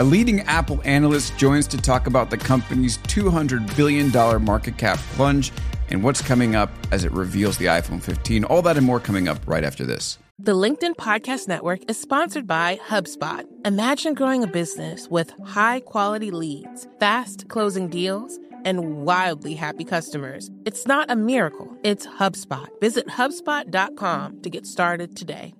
A leading Apple analyst joins to talk about the company's $200 billion market cap plunge and what's coming up as it reveals the iPhone 15. All that and more coming up right after this. The LinkedIn Podcast Network is sponsored by HubSpot. Imagine growing a business with high quality leads, fast closing deals, and wildly happy customers. It's not a miracle, it's HubSpot. Visit HubSpot.com to get started today.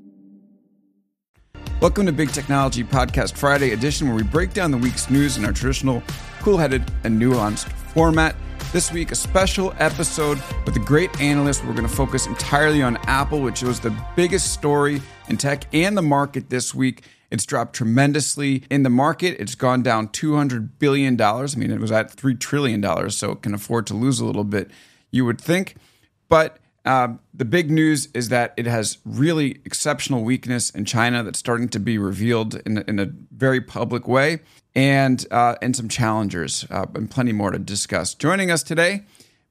Welcome to Big Technology Podcast Friday edition, where we break down the week's news in our traditional, cool headed, and nuanced format. This week, a special episode with a great analyst. We're going to focus entirely on Apple, which was the biggest story in tech and the market this week. It's dropped tremendously in the market. It's gone down $200 billion. I mean, it was at $3 trillion, so it can afford to lose a little bit, you would think. But uh, the big news is that it has really exceptional weakness in China that's starting to be revealed in, in a very public way, and uh, and some challengers uh, and plenty more to discuss. Joining us today,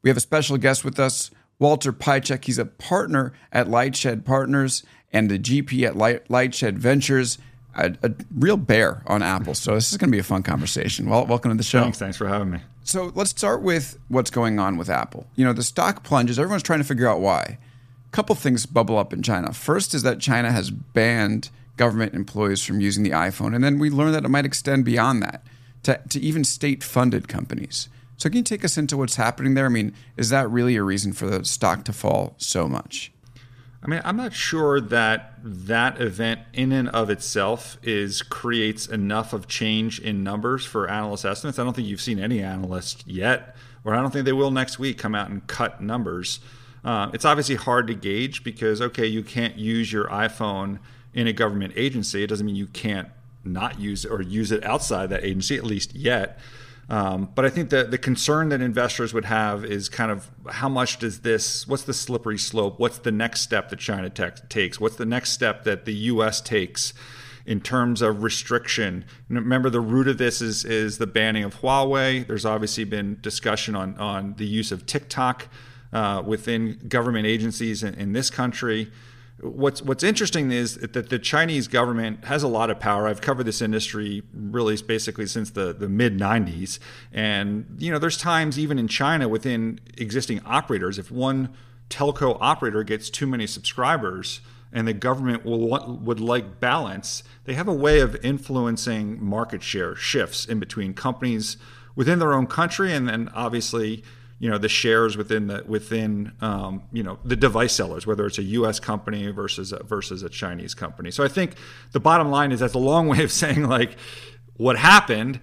we have a special guest with us, Walter Piecyk. He's a partner at Lightshed Partners and the GP at Light, Lightshed Ventures. A, a, real bear on Apple. So this is going to be a fun conversation. Well, welcome to the show. Thanks. Thanks for having me. So let's start with what's going on with Apple. You know, the stock plunges. Everyone's trying to figure out why. A couple things bubble up in China. First is that China has banned government employees from using the iPhone, and then we learned that it might extend beyond that to, to even state-funded companies. So can you take us into what's happening there? I mean, is that really a reason for the stock to fall so much? I mean, I'm not sure that that event in and of itself is creates enough of change in numbers for analyst estimates. I don't think you've seen any analyst yet, or I don't think they will next week come out and cut numbers. Uh, it's obviously hard to gauge because okay, you can't use your iPhone in a government agency. It doesn't mean you can't not use or use it outside that agency, at least yet. Um, but I think that the concern that investors would have is kind of how much does this, what's the slippery slope? What's the next step that China te- takes? What's the next step that the US takes in terms of restriction? Remember, the root of this is, is the banning of Huawei. There's obviously been discussion on, on the use of TikTok uh, within government agencies in, in this country what's what's interesting is that the Chinese government has a lot of power. I've covered this industry really basically since the, the mid 90s. And you know, there's times even in China within existing operators, if one telco operator gets too many subscribers and the government will would like balance, they have a way of influencing market share shifts in between companies within their own country and then obviously you know the shares within the within um, you know the device sellers, whether it's a U.S. company versus a, versus a Chinese company. So I think the bottom line is that's a long way of saying like what happened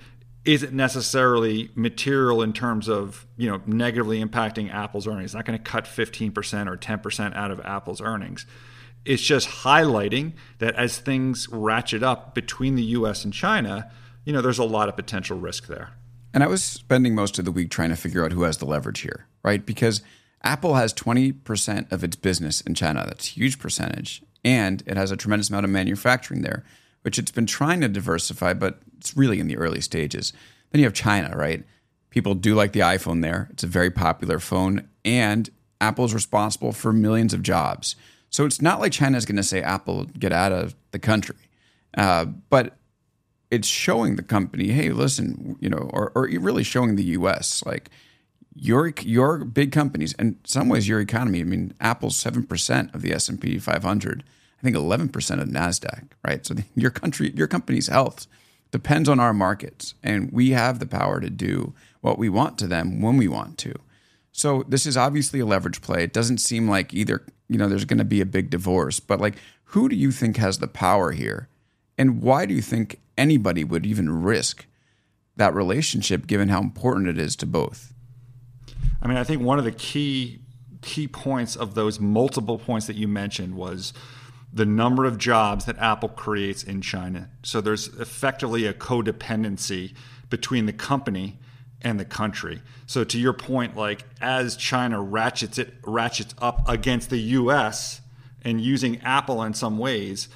isn't necessarily material in terms of you know negatively impacting Apple's earnings. It's not going to cut 15% or 10% out of Apple's earnings. It's just highlighting that as things ratchet up between the U.S. and China, you know, there's a lot of potential risk there. And I was spending most of the week trying to figure out who has the leverage here, right? Because Apple has 20% of its business in China. That's a huge percentage. And it has a tremendous amount of manufacturing there, which it's been trying to diversify, but it's really in the early stages. Then you have China, right? People do like the iPhone there. It's a very popular phone. And Apple is responsible for millions of jobs. So it's not like China is going to say, Apple, get out of the country. Uh, but it's showing the company, hey, listen, you know, or, or really showing the U.S. like your your big companies, and some ways your economy. I mean, Apple's seven percent of the S and P 500. I think eleven percent of Nasdaq. Right. So your country, your company's health depends on our markets, and we have the power to do what we want to them when we want to. So this is obviously a leverage play. It doesn't seem like either. You know, there's going to be a big divorce, but like, who do you think has the power here? And why do you think anybody would even risk that relationship given how important it is to both? I mean, I think one of the key key points of those multiple points that you mentioned was the number of jobs that Apple creates in China. So there's effectively a codependency between the company and the country. So to your point, like as China ratchets it ratchets up against the US and using Apple in some ways,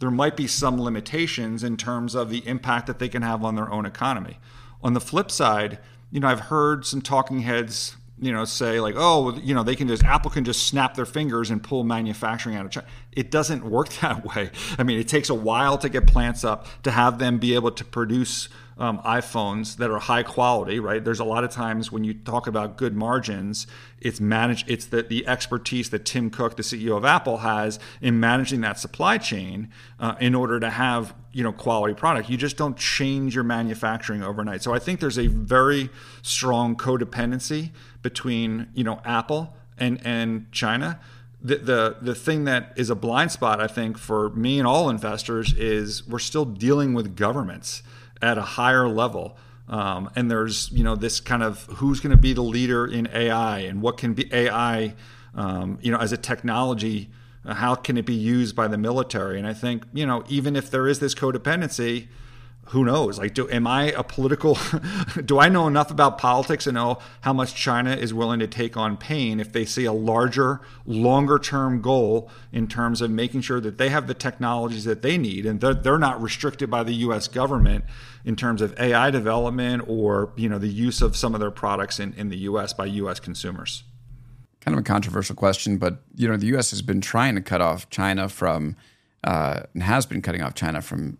there might be some limitations in terms of the impact that they can have on their own economy. On the flip side, you know, I've heard some talking heads, you know, say like, oh, you know, they can just Apple can just snap their fingers and pull manufacturing out of China. it doesn't work that way. I mean, it takes a while to get plants up to have them be able to produce um, iPhones that are high quality, right? There's a lot of times when you talk about good margins, it's managed. It's the the expertise that Tim Cook, the CEO of Apple, has in managing that supply chain uh, in order to have you know quality product. You just don't change your manufacturing overnight. So I think there's a very strong codependency between you know Apple and and China the, the the thing that is a blind spot, I think, for me and all investors is we're still dealing with governments at a higher level. Um, and there's you know this kind of who's going to be the leader in AI and what can be AI, um, you know, as a technology. How can it be used by the military? And I think you know even if there is this codependency, who knows? Like, do am I a political? do I know enough about politics to know how much China is willing to take on pain if they see a larger, longer-term goal in terms of making sure that they have the technologies that they need and they're, they're not restricted by the U.S. government in terms of AI development or you know the use of some of their products in, in the U.S. by U.S. consumers. Kind of a controversial question, but you know the U.S. has been trying to cut off China from. Uh, and has been cutting off China from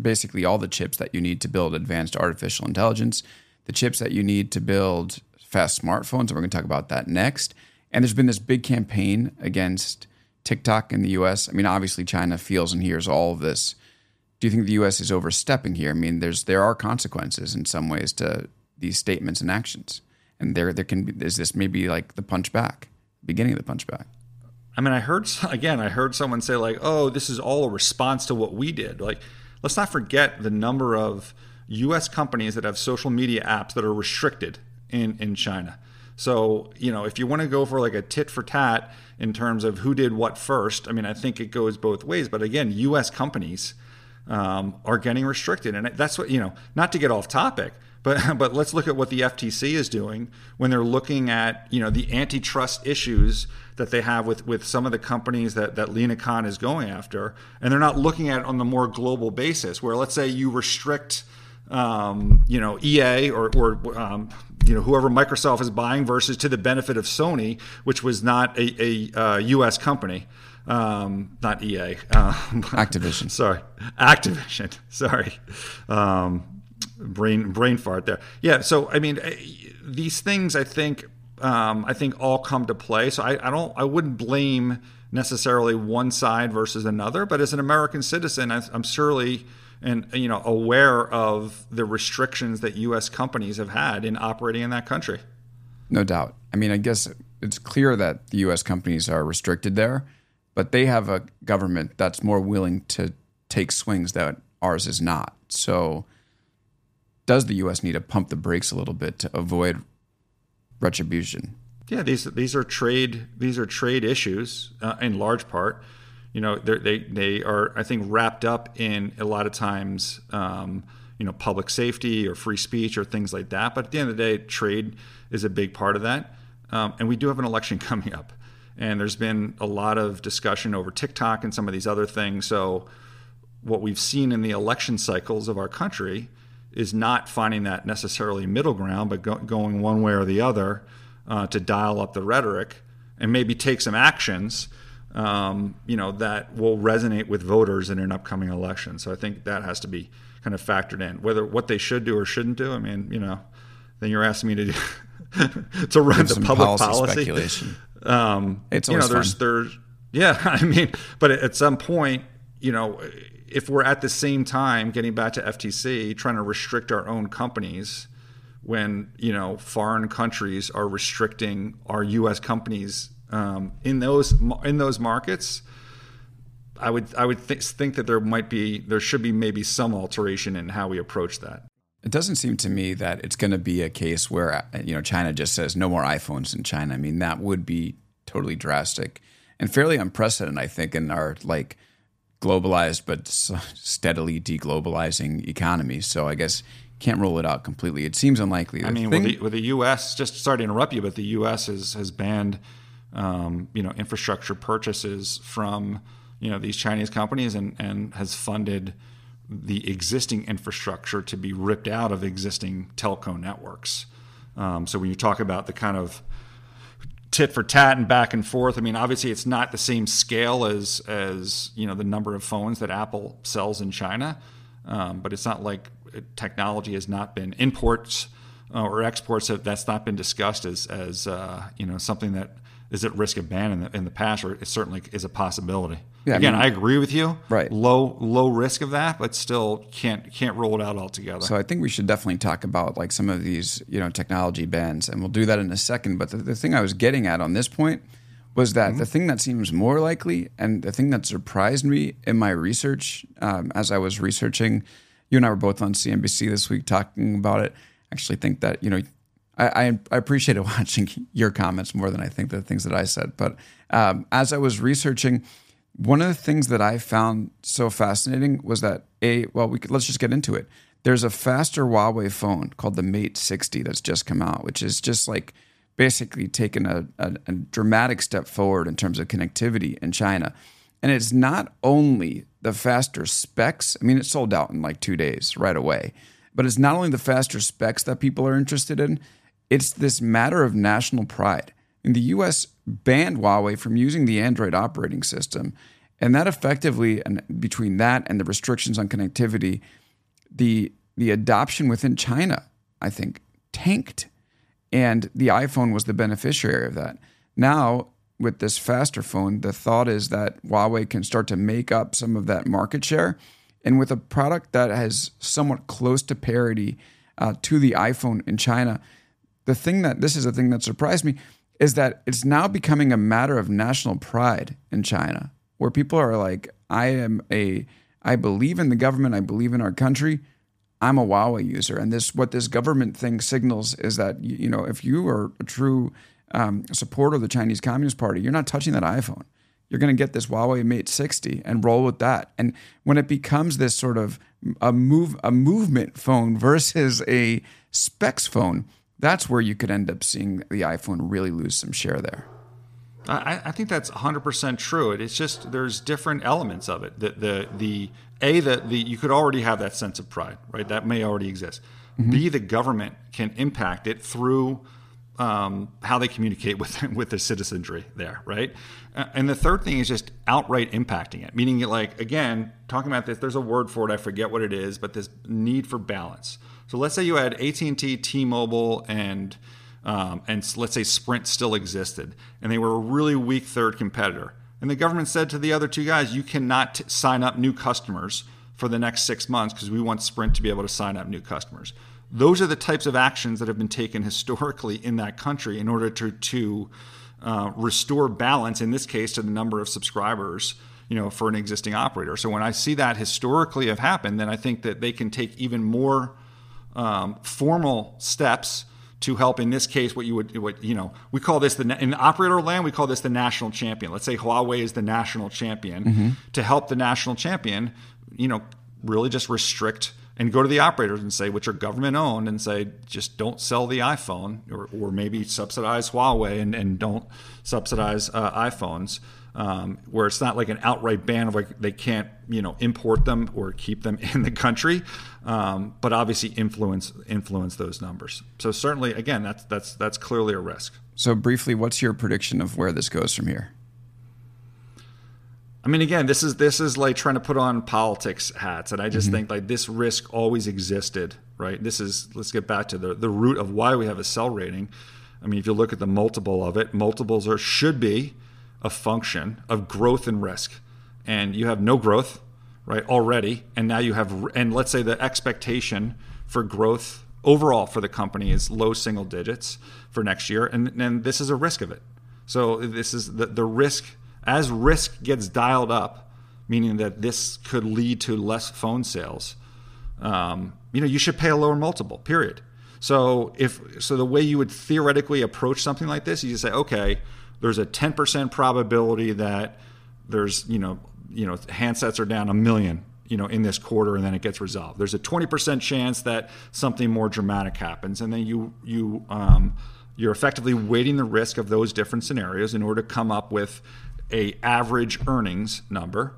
basically all the chips that you need to build advanced artificial intelligence, the chips that you need to build fast smartphones. And we're going to talk about that next. And there's been this big campaign against TikTok in the US. I mean, obviously, China feels and hears all of this. Do you think the US is overstepping here? I mean, there's there are consequences in some ways to these statements and actions. And there there can be is this maybe like the punch back, beginning of the punch back. I mean, I heard again, I heard someone say like, "Oh, this is all a response to what we did." Like let's not forget the number of US companies that have social media apps that are restricted in, in China. So, you know, if you want to go for like a tit for tat in terms of who did what first, I mean, I think it goes both ways. But again, US companies um, are getting restricted. And that's what, you know, not to get off topic, but, but let's look at what the FTC is doing when they're looking at, you know, the antitrust issues that they have with, with some of the companies that, that Lina Khan is going after. And they're not looking at it on the more global basis where let's say you restrict, um, you know, EA or, or um, you know, whoever Microsoft is buying versus to the benefit of Sony, which was not a, a uh, U.S. company. Um, not EA. Um, Activision. sorry. Activision. Sorry. Brain brain fart there. Yeah. So I mean, eh, these things I think um, I think all come to play. So I, I don't I wouldn't blame necessarily one side versus another. But as an American citizen, I, I'm surely and you know aware of the restrictions that U.S. companies have had in operating in that country. No doubt. I mean, I guess it's clear that the U.S. companies are restricted there, but they have a government that's more willing to take swings that ours is not. So does the U.S. need to pump the brakes a little bit to avoid retribution? Yeah, these these are trade these are trade issues uh, in large part. You know, they they are I think wrapped up in a lot of times. Um, you know, public safety or free speech or things like that. But at the end of the day, trade is a big part of that. Um, and we do have an election coming up, and there's been a lot of discussion over TikTok and some of these other things. So, what we've seen in the election cycles of our country is not finding that necessarily middle ground, but go, going one way or the other uh, to dial up the rhetoric and maybe take some actions, um, you know, that will resonate with voters in an upcoming election. So I think that has to be kind of factored in. Whether what they should do or shouldn't do, I mean, you know, then you're asking me to do to run the public policy, policy. speculation. Um, it's you know, there's there's yeah, I mean, but at some point, you know if we're at the same time getting back to FTC trying to restrict our own companies when you know foreign countries are restricting our U.S. companies um, in those in those markets, I would I would th- think that there might be there should be maybe some alteration in how we approach that. It doesn't seem to me that it's going to be a case where you know China just says no more iPhones in China. I mean that would be totally drastic and fairly unprecedented. I think in our like globalized but steadily deglobalizing economy. So I guess can't rule it out completely. It seems unlikely. The I mean, thing- with, the, with, the, U.S., just sorry to interrupt you, but the U.S. has has banned um, you know infrastructure purchases from you know these Chinese companies and and has funded the existing infrastructure to be ripped out of existing telco networks. Um, so when you talk about the kind of tit for tat and back and forth. I mean, obviously, it's not the same scale as as you know the number of phones that Apple sells in China, um, but it's not like technology has not been imports uh, or exports that that's not been discussed as as uh, you know something that is at risk of ban in the, in the past, or it certainly is a possibility. Yeah, Again, I, mean, I, agree with you. Right, low low risk of that, but still can't can't roll it out altogether. So I think we should definitely talk about like some of these you know technology bans, and we'll do that in a second. But the, the thing I was getting at on this point was that mm-hmm. the thing that seems more likely, and the thing that surprised me in my research um, as I was researching, you and I were both on CNBC this week talking about it. I actually think that you know I, I, I appreciated watching your comments more than I think the things that I said. But um, as I was researching one of the things that I found so fascinating was that a well, we could, let's just get into it. There's a faster Huawei phone called the Mate 60 that's just come out, which is just like basically taken a, a, a dramatic step forward in terms of connectivity in China. And it's not only the faster specs. I mean, it sold out in like two days right away. But it's not only the faster specs that people are interested in. It's this matter of national pride. In the US banned Huawei from using the Android operating system. And that effectively, and between that and the restrictions on connectivity, the the adoption within China, I think, tanked. And the iPhone was the beneficiary of that. Now, with this faster phone, the thought is that Huawei can start to make up some of that market share. And with a product that has somewhat close to parity uh, to the iPhone in China, the thing that this is a thing that surprised me is that it's now becoming a matter of national pride in China, where people are like, I am a, I believe in the government, I believe in our country. I'm a Huawei user, and this what this government thing signals is that you know if you are a true um, supporter of the Chinese Communist Party, you're not touching that iPhone. You're going to get this Huawei Mate 60 and roll with that. And when it becomes this sort of a move a movement phone versus a specs phone, that's where you could end up seeing the iPhone really lose some share there. I, I think that's 100% true. It's just there's different elements of it. The the the a that the you could already have that sense of pride, right? That may already exist. Mm-hmm. B the government can impact it through um, how they communicate with with the citizenry there, right? Uh, and the third thing is just outright impacting it, meaning like again talking about this. There's a word for it. I forget what it is, but this need for balance. So let's say you had AT&T, T-Mobile, and um, and let's say Sprint still existed, and they were a really weak third competitor. And the government said to the other two guys, you cannot t- sign up new customers for the next six months because we want Sprint to be able to sign up new customers. Those are the types of actions that have been taken historically in that country in order to, to uh, restore balance, in this case, to the number of subscribers you know, for an existing operator. So when I see that historically have happened, then I think that they can take even more um, formal steps to help in this case what you would what you know we call this the in operator land we call this the national champion. Let's say huawei is the national champion. Mm-hmm. to help the national champion you know really just restrict and go to the operators and say which are government owned and say just don't sell the iphone or, or maybe subsidize huawei and, and don't subsidize uh, iphones um, where it's not like an outright ban of like they can't you know import them or keep them in the country, um, but obviously influence influence those numbers. So certainly, again, that's that's that's clearly a risk. So briefly, what's your prediction of where this goes from here? I mean, again, this is this is like trying to put on politics hats, and I just mm-hmm. think like this risk always existed, right? This is let's get back to the the root of why we have a sell rating. I mean, if you look at the multiple of it, multiples are should be a function of growth and risk. And you have no growth, right, already. And now you have, and let's say the expectation for growth overall for the company is low single digits for next year. And, and this is a risk of it. So this is the, the risk, as risk gets dialed up, meaning that this could lead to less phone sales, um, you know, you should pay a lower multiple, period. So if so the way you would theoretically approach something like this, you just say, okay, there's a 10% probability that there's, you know, you know, handsets are down a million, you know, in this quarter and then it gets resolved. There's a 20% chance that something more dramatic happens. And then you, you, um, you're effectively weighting the risk of those different scenarios in order to come up with a average earnings number.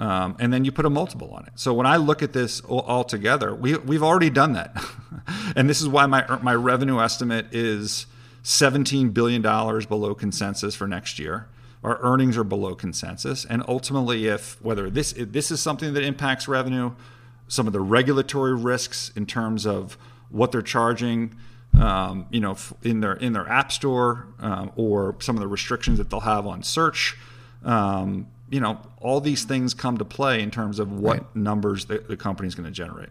Um, and then you put a multiple on it. So when I look at this all together, we, we've already done that. and this is why my, my revenue estimate is $17 billion below consensus for next year. Our earnings are below consensus. And ultimately, if whether this if this is something that impacts revenue, some of the regulatory risks in terms of what they're charging, um, you know, in their in their app store, um, or some of the restrictions that they'll have on search, um, you know, all these things come to play in terms of what right. numbers the, the company is going to generate.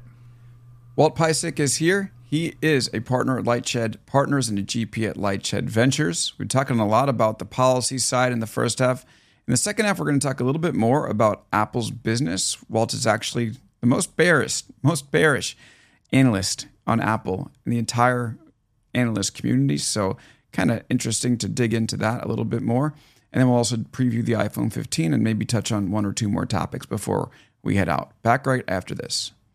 Walt Piecyk is here. He is a partner at Lightshed Partners and a GP at Lightshed Ventures. We're talking a lot about the policy side in the first half. In the second half, we're going to talk a little bit more about Apple's business. Walt is actually the most bearish, most bearish analyst on Apple in the entire analyst community. So, kind of interesting to dig into that a little bit more. And then we'll also preview the iPhone 15 and maybe touch on one or two more topics before we head out. Back right after this.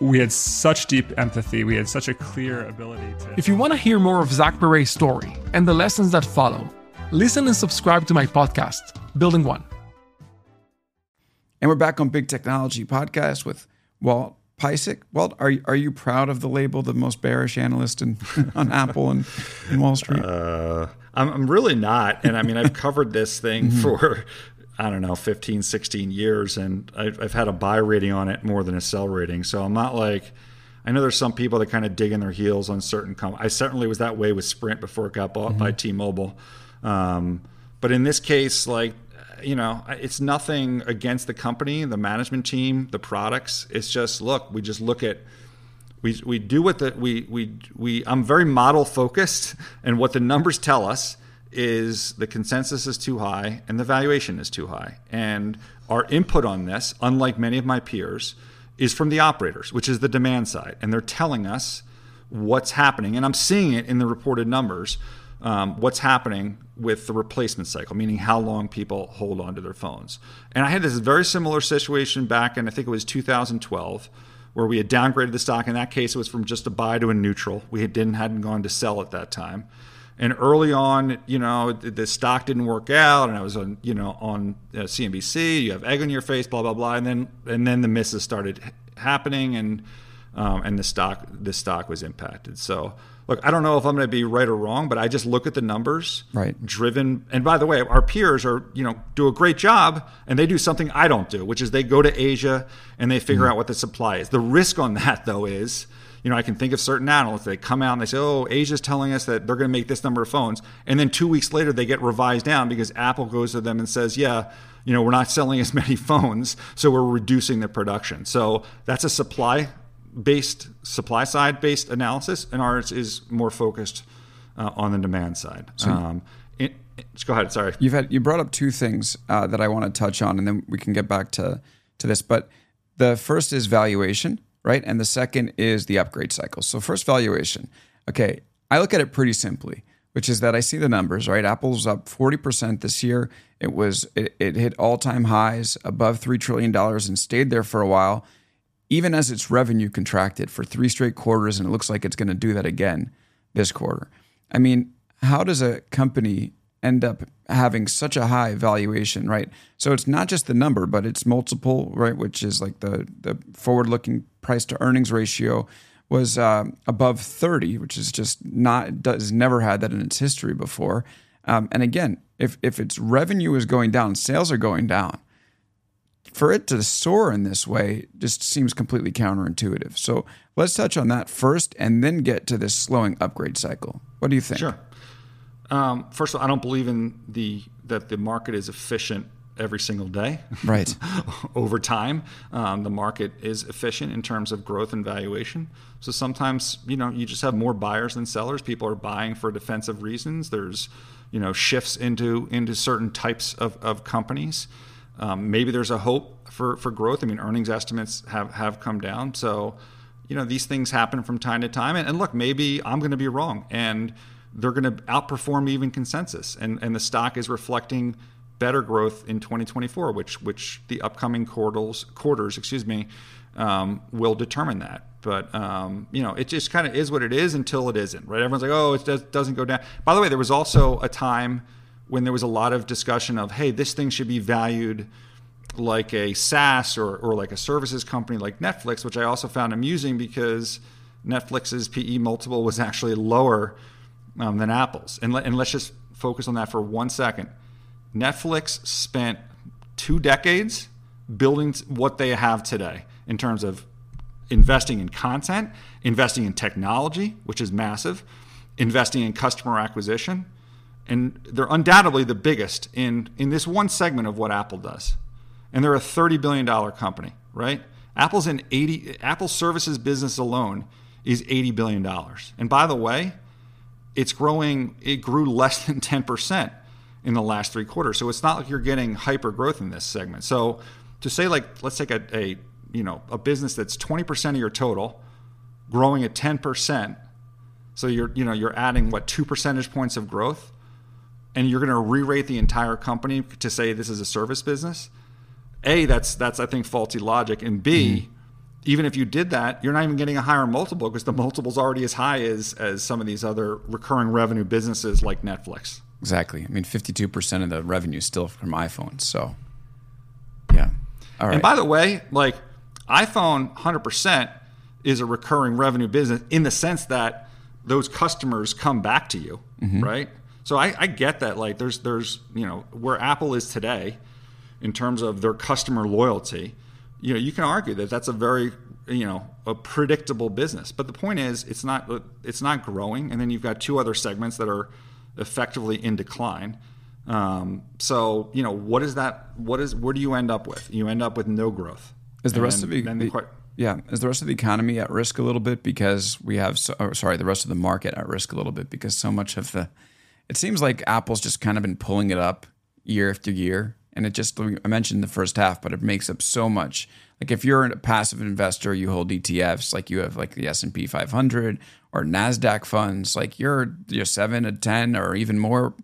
we had such deep empathy. We had such a clear ability to. If you want to hear more of Zach Perret's story and the lessons that follow, listen and subscribe to my podcast, Building One. And we're back on Big Technology Podcast with Walt Piecyk. Walt, are you, are you proud of the label, the most bearish analyst in, on Apple and in Wall Street? Uh, I'm, I'm really not. And I mean, I've covered this thing mm-hmm. for I don't know, 15, 16 years, and I've, I've, had a buy rating on it more than a sell rating. So I'm not like, I know there's some people that kind of dig in their heels on certain companies. I certainly was that way with Sprint before it got bought mm-hmm. by T-Mobile. Um, but in this case, like, you know, it's nothing against the company, the management team, the products. It's just, look, we just look at, we, we do what the, we, we, we, I'm very model focused and what the numbers tell us is the consensus is too high and the valuation is too high. And our input on this, unlike many of my peers, is from the operators, which is the demand side. And they're telling us what's happening. And I'm seeing it in the reported numbers um, what's happening with the replacement cycle, meaning how long people hold on to their phones. And I had this very similar situation back in, I think it was 2012 where we had downgraded the stock. In that case, it was from just a buy to a neutral. We had, didn't hadn't gone to sell at that time and early on, you know, the stock didn't work out, and I was on, you know, on uh, CNBC. You have egg on your face, blah blah blah, and then and then the misses started happening, and um, and the stock the stock was impacted. So look, I don't know if I'm going to be right or wrong, but I just look at the numbers, right? Driven, and by the way, our peers are you know do a great job, and they do something I don't do, which is they go to Asia and they figure mm-hmm. out what the supply is. The risk on that though is you know, I can think of certain analysts, they come out and they say, oh, Asia's telling us that they're going to make this number of phones. And then two weeks later, they get revised down because Apple goes to them and says, yeah, you know, we're not selling as many phones, so we're reducing the production. So that's a supply based, supply side based analysis, and ours is more focused uh, on the demand side. So, um, it, go ahead. Sorry. You've had you brought up two things uh, that I want to touch on, and then we can get back to to this. But the first is valuation right? And the second is the upgrade cycle. So, first valuation. Okay, I look at it pretty simply, which is that I see the numbers, right? Apple's up 40% this year. It was it, it hit all-time highs above 3 trillion dollars and stayed there for a while even as its revenue contracted for three straight quarters and it looks like it's going to do that again this quarter. I mean, how does a company end up having such a high valuation, right? So it's not just the number, but it's multiple, right? Which is like the the forward looking price to earnings ratio was uh, above 30, which is just not does never had that in its history before. Um, and again, if if its revenue is going down, sales are going down, for it to soar in this way just seems completely counterintuitive. So let's touch on that first, and then get to this slowing upgrade cycle. What do you think? Sure. Um, first of all, I don't believe in the that the market is efficient every single day. Right. Over time, um, the market is efficient in terms of growth and valuation. So sometimes, you know, you just have more buyers than sellers. People are buying for defensive reasons. There's, you know, shifts into into certain types of, of companies. Um, maybe there's a hope for, for growth. I mean, earnings estimates have, have come down. So, you know, these things happen from time to time. And, and look, maybe I'm going to be wrong. And they're going to outperform even consensus. And, and the stock is reflecting better growth in 2024, which which the upcoming quarters quarters, excuse me, um, will determine that. But um, you know, it just kind of is what it is until it isn't. Right? Everyone's like, oh, it does, doesn't go down. By the way, there was also a time when there was a lot of discussion of, hey, this thing should be valued like a SaaS or, or like a services company like Netflix, which I also found amusing because Netflix's PE multiple was actually lower um, than Apple's. And, let, and let's just focus on that for one second. Netflix spent two decades building what they have today in terms of investing in content, investing in technology, which is massive, investing in customer acquisition. And they're undoubtedly the biggest in, in this one segment of what Apple does. And they're a $30 billion company, right? Apple's in 80 Apple services business alone is $80 billion. And by the way, it's growing, it grew less than 10% in the last three quarters. So it's not like you're getting hyper growth in this segment. So to say like, let's take a, a you know, a business that's 20% of your total growing at 10%. So you're, you know, you're adding what, two percentage points of growth and you're going to re-rate the entire company to say this is a service business. A, that's, that's I think faulty logic. And B, mm-hmm even if you did that, you're not even getting a higher multiple because the multiple's already as high as as some of these other recurring revenue businesses like Netflix. Exactly. I mean, 52% of the revenue is still from iPhones. So, yeah. All right. And by the way, like iPhone 100% is a recurring revenue business in the sense that those customers come back to you, mm-hmm. right? So I, I get that. Like, there's there's you know where Apple is today in terms of their customer loyalty you know, you can argue that that's a very you know a predictable business. But the point is, it's not it's not growing, and then you've got two other segments that are effectively in decline. Um, so you know, what is that? What is where do you end up with? You end up with no growth. Is the rest of the, the yeah, is the rest of the economy at risk a little bit because we have so, sorry, the rest of the market at risk a little bit because so much of the it seems like Apple's just kind of been pulling it up year after year and it just I mentioned the first half, but it makes up so much. Like if you're a passive investor, you hold ETFs, like you have like the S and P 500 or Nasdaq funds, like you're you're seven to ten or even more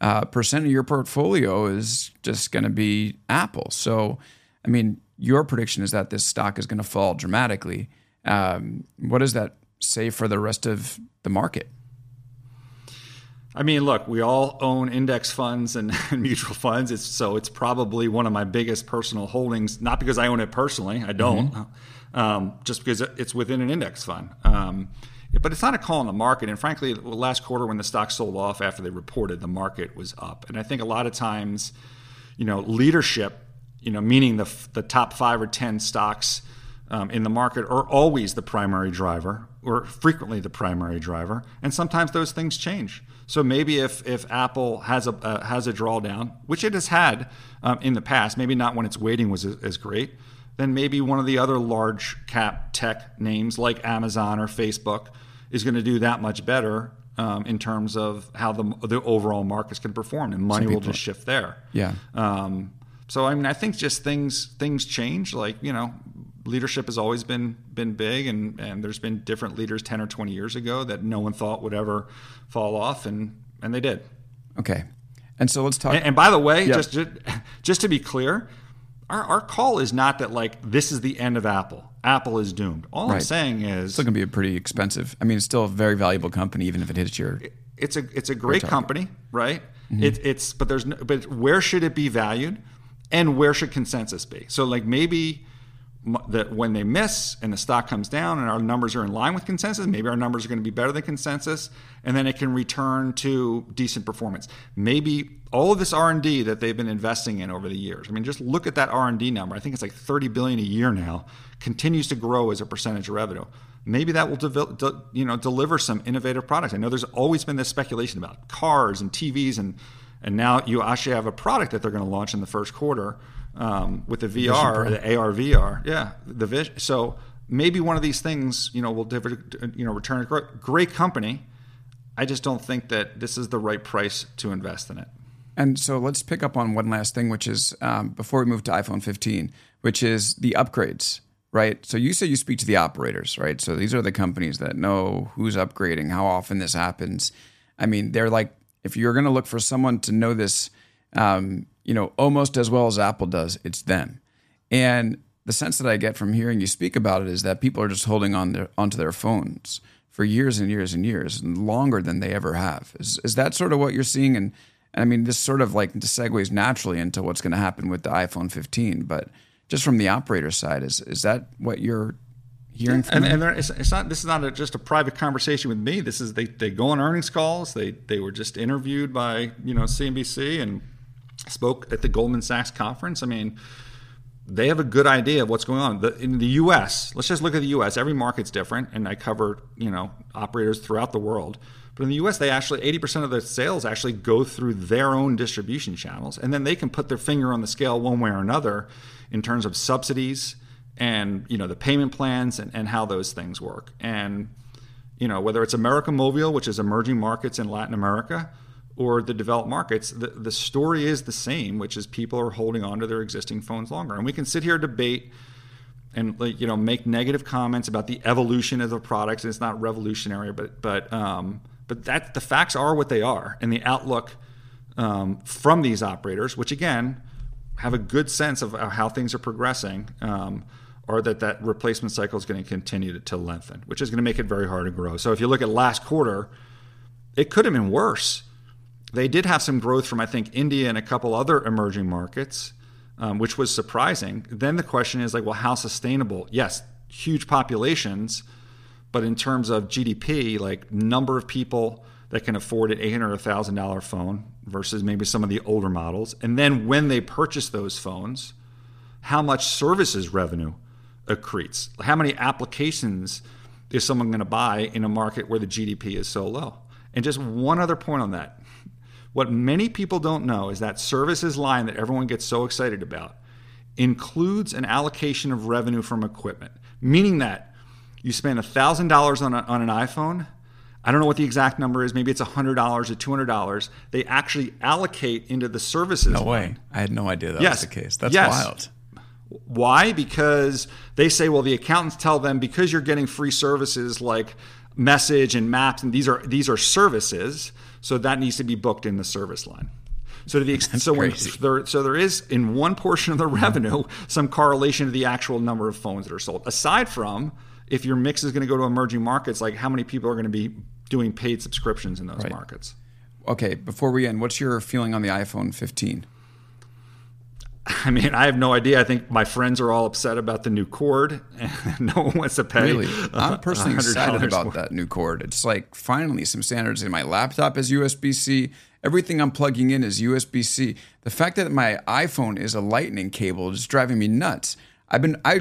uh, percent of your portfolio is just going to be Apple. So, I mean, your prediction is that this stock is going to fall dramatically. Um, what does that say for the rest of the market? I mean, look, we all own index funds and, and, mutual funds. It's, so it's probably one of my biggest personal holdings, not because I own it personally, I don't, mm-hmm. um, just because it's within an index fund. Um, but it's not a call on the market. And frankly, last quarter when the stock sold off after they reported, the market was up. And I think a lot of times, you know, leadership, you know, meaning the, the top five or 10 stocks um, in the market are always the primary driver or frequently the primary driver. And sometimes those things change. So maybe if if Apple has a uh, has a drawdown, which it has had um, in the past, maybe not when its weighting was as, as great, then maybe one of the other large cap tech names like Amazon or Facebook is going to do that much better um, in terms of how the the overall markets can perform, and money will just shift there. Yeah. Um, so I mean, I think just things things change. Like you know, leadership has always been been big, and and there's been different leaders ten or twenty years ago that no one thought would ever fall off, and and they did. Okay, and so let's talk. And, and by the way, just, just just to be clear, our our call is not that like this is the end of Apple. Apple is doomed. All right. I'm saying is it's still going to be a pretty expensive. I mean, it's still a very valuable company, even if it hits your it's a it's a great company, right? Mm-hmm. It, it's but there's no, but where should it be valued, and where should consensus be? So like maybe that when they miss and the stock comes down and our numbers are in line with consensus, maybe our numbers are going to be better than consensus, and then it can return to decent performance. Maybe all of this R and D that they've been investing in over the years. I mean, just look at that R and D number. I think it's like 30 billion a year now. Continues to grow as a percentage of revenue. Maybe that will devel- de- you know deliver some innovative products. I know there's always been this speculation about cars and TVs and and now you actually have a product that they're going to launch in the first quarter um, with the VR, the AR VR. Yeah, the vision. So maybe one of these things, you know, will diver- you know return a gr- great company. I just don't think that this is the right price to invest in it. And so let's pick up on one last thing, which is um, before we move to iPhone 15, which is the upgrades, right? So you say you speak to the operators, right? So these are the companies that know who's upgrading, how often this happens. I mean, they're like, if you're going to look for someone to know this, um, you know, almost as well as Apple does, it's them. And the sense that I get from hearing you speak about it is that people are just holding on their, onto their phones for years and years and years, and longer than they ever have. Is is that sort of what you're seeing? And, and I mean, this sort of like segues naturally into what's going to happen with the iPhone 15. But just from the operator side, is is that what you're hearing from and, and there- it's, it's not this is not a, just a private conversation with me this is they, they go on earnings calls they they were just interviewed by you know CNBC and spoke at the Goldman Sachs conference I mean they have a good idea of what's going on. The, in the US let's just look at the US every market's different and I cover you know operators throughout the world. But in the US they actually 80% of the sales actually go through their own distribution channels and then they can put their finger on the scale one way or another in terms of subsidies and you know the payment plans and, and how those things work. And you know whether it's America Movil which is emerging markets in latin america or the developed markets the, the story is the same which is people are holding on to their existing phones longer and we can sit here debate and you know make negative comments about the evolution of the products and it's not revolutionary but but um, but that the facts are what they are and the outlook um, from these operators which again have a good sense of how things are progressing, um, that that replacement cycle is going to continue to, to lengthen, which is going to make it very hard to grow. So if you look at last quarter, it could have been worse. They did have some growth from I think India and a couple other emerging markets, um, which was surprising. Then the question is like, well, how sustainable? Yes, huge populations, but in terms of GDP, like number of people that can afford an eight hundred thousand dollar phone versus maybe some of the older models, and then when they purchase those phones, how much services revenue accretes? How many applications is someone going to buy in a market where the GDP is so low? And just one other point on that. What many people don't know is that services line that everyone gets so excited about includes an allocation of revenue from equipment, meaning that you spend $1,000 on, on an iPhone. I don't know what the exact number is. Maybe it's $100 or $200. They actually allocate into the services. no way. line. I had no idea that Yes. was the case. That's Yes. wild. Why? Because they say, well, the accountants tell them because you're getting free services like message and maps, and these are these are services, so that needs to be booked in the service line. So to the ex- so when, there so there is in one portion of the mm-hmm. revenue some correlation to the actual number of phones that are sold. Aside from if your mix is going to go to emerging markets, like how many people are going to be doing paid subscriptions in those markets. Okay, before we end, what's your feeling on the iPhone 15? I mean, I have no idea. I think my friends are all upset about the new cord, and no one wants to pay. Really, I'm personally excited about more. that new cord. It's like finally some standards in my laptop is USB C. Everything I'm plugging in is USB C. The fact that my iPhone is a Lightning cable is driving me nuts. I've been I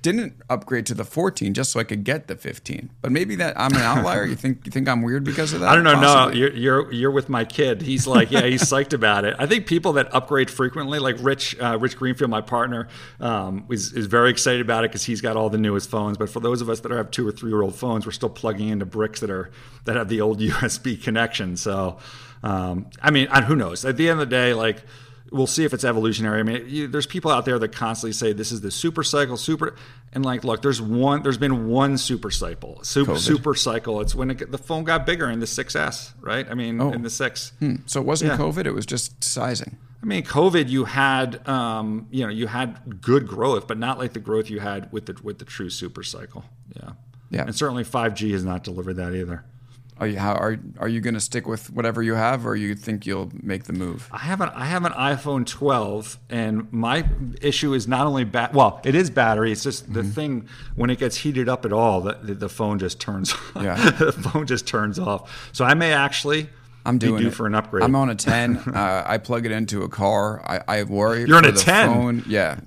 didn't upgrade to the 14 just so I could get the 15. But maybe that I'm an outlier. You think you think I'm weird because of that? I don't know. No, you're, you're you're with my kid. He's like, yeah, he's psyched about it. I think people that upgrade frequently, like Rich uh, Rich Greenfield, my partner, um, is is very excited about it because he's got all the newest phones. But for those of us that have two or three year old phones, we're still plugging into bricks that are that have the old USB connection. So, um, I mean, and who knows? At the end of the day, like. We'll see if it's evolutionary. I mean, you, there's people out there that constantly say this is the super cycle, super, and like, look, there's one, there's been one super cycle, super, super cycle. It's when it, the phone got bigger in the 6S, right? I mean, in the six. So it wasn't Yeah. COVID. It was just sizing. I mean, COVID, you had, um, you know, you had good growth, but not like the growth you had with the with the true super cycle. Yeah, Yeah. and certainly 5G has not delivered that either. Are you how are are you going to stick with whatever you have, or you think you'll make the move? I have an I have an iPhone 12, and my issue is not only bat. Well, it is battery. It's just the mm-hmm. thing when it gets heated up at all, the, the, phone just turns. Yeah. the phone just turns off. So I may actually. I'm doing due it. for an upgrade. I'm on a 10. uh, I plug it into a car. I, I worry. You're on a 10. Phone. Yeah,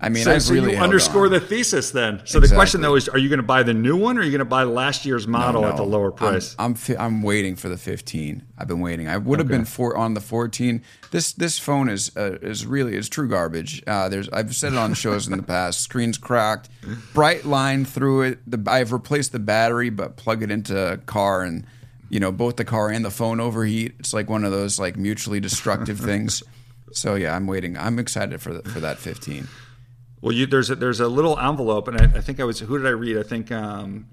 I mean, so, I've so really you underscore on. the thesis then. So exactly. the question though is, are you going to buy the new one, or are you going to buy last year's model no, no. at the lower price? I'm, I'm, I'm waiting for the 15. I've been waiting. I would have okay. been for on the 14. This this phone is uh, is really is true garbage. Uh, there's I've said it on shows in the past. Screen's cracked, bright line through it. The, I've replaced the battery, but plug it into a car and you know both the car and the phone overheat. It's like one of those like mutually destructive things. So yeah, I'm waiting. I'm excited for the, for that 15. Well, you, there's a, there's a little envelope, and I, I, think I was who did I read? I think um,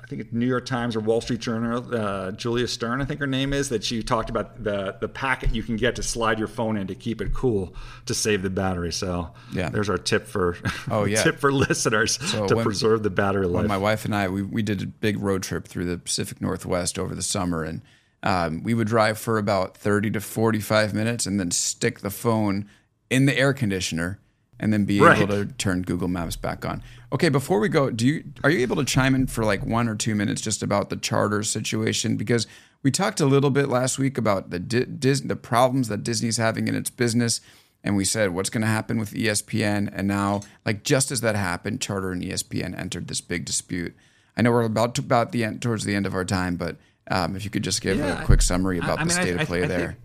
I think New York Times or Wall Street Journal. Uh, Julia Stern, I think her name is, that she talked about the the packet you can get to slide your phone in to keep it cool to save the battery. So yeah, there's our tip for oh yeah tip for listeners so to when, preserve the battery life. my wife and I we we did a big road trip through the Pacific Northwest over the summer, and um, we would drive for about 30 to 45 minutes, and then stick the phone in the air conditioner and then be right. able to turn Google Maps back on. Okay, before we go, do you are you able to chime in for like one or two minutes just about the charter situation because we talked a little bit last week about the Dis- the problems that Disney's having in its business and we said what's going to happen with ESPN and now like just as that happened Charter and ESPN entered this big dispute. I know we're about to, about the end towards the end of our time but um, if you could just give yeah, a quick summary about I, I the mean, state I, of play there. Think,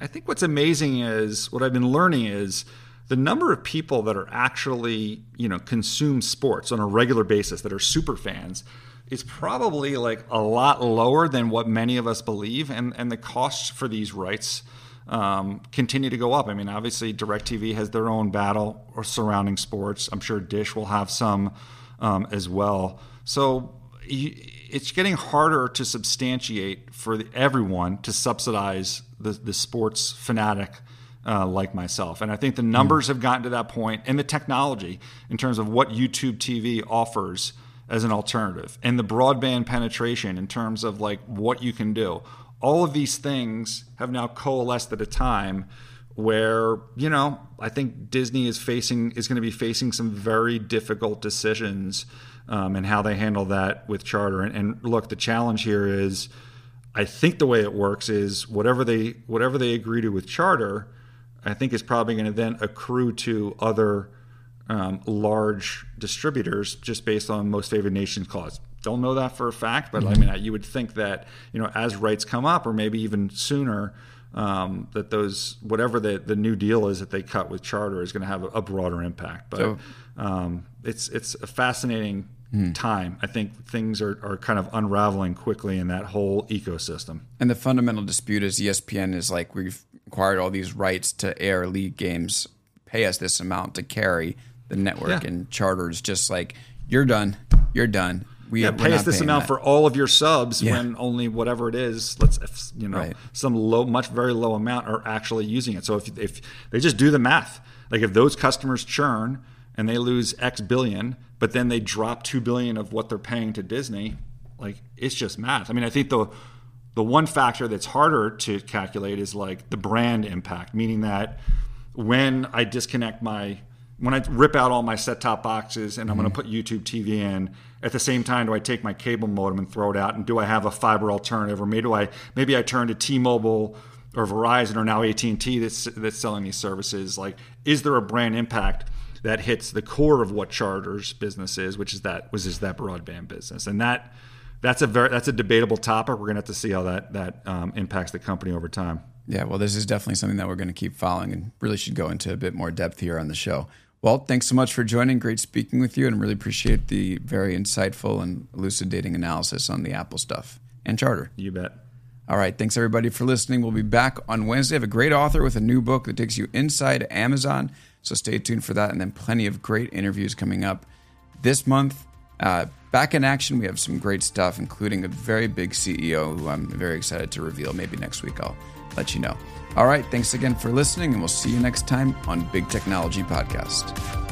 I think what's amazing is what I've been learning is the number of people that are actually you know consume sports on a regular basis that are super fans is probably like a lot lower than what many of us believe and and the costs for these rights um, continue to go up. I mean, obviously, DirecTV has their own battle or surrounding sports. I'm sure Dish will have some um, as well. So it's getting harder to substantiate for everyone to subsidize the, the sports fanatic uh, like myself. And I think the numbers mm. have gotten to that point and the technology in terms of what YouTube TV offers as an alternative and the broadband penetration in terms of like what you can do. All of these things have now coalesced at a time where, you know, I think Disney is facing is going to be facing some very difficult decisions um, and how they handle that with charter. And, and look, the challenge here is I think the way it works is whatever they whatever they agree to with charter, I think is probably going to then accrue to other um, large distributors just based on most favored nations clause. Don't know that for a fact, but mm-hmm. I mean, you would think that you know as rights come up, or maybe even sooner, um, that those whatever the the new deal is that they cut with Charter is going to have a, a, broader impact. But so, um, it's it's a fascinating mm. time. I think things are, are kind of unraveling quickly in that whole ecosystem. And the fundamental dispute is ESPN is like we've acquired all these rights to air league games, pay us this amount to carry the network, yeah. and Charter is just like you're done, you're done. We yeah, pay us this amount that. for all of your subs yeah. when only whatever it is, let's you know right. some low, much very low amount are actually using it. So if if they just do the math, like if those customers churn and they lose X billion, but then they drop two billion of what they're paying to Disney, like it's just math. I mean, I think the the one factor that's harder to calculate is like the brand impact, meaning that when I disconnect my when I rip out all my set top boxes and I'm mm-hmm. going to put YouTube TV in, at the same time, do I take my cable modem and throw it out? And do I have a fiber alternative? Or maybe I maybe I turn to T-Mobile or Verizon or now AT&T that's that's selling these services. Like, is there a brand impact that hits the core of what Charter's business is, which is that was is that broadband business, and that that's a very that's a debatable topic. We're going to have to see how that that um, impacts the company over time. Yeah, well, this is definitely something that we're going to keep following and really should go into a bit more depth here on the show. Well, thanks so much for joining. Great speaking with you, and really appreciate the very insightful and elucidating analysis on the Apple stuff and Charter. You bet. All right. Thanks, everybody, for listening. We'll be back on Wednesday. I have a great author with a new book that takes you inside Amazon. So stay tuned for that. And then plenty of great interviews coming up this month. Uh, back in action, we have some great stuff, including a very big CEO who I'm very excited to reveal. Maybe next week I'll let you know. All right. Thanks again for listening, and we'll see you next time on Big Technology Podcast.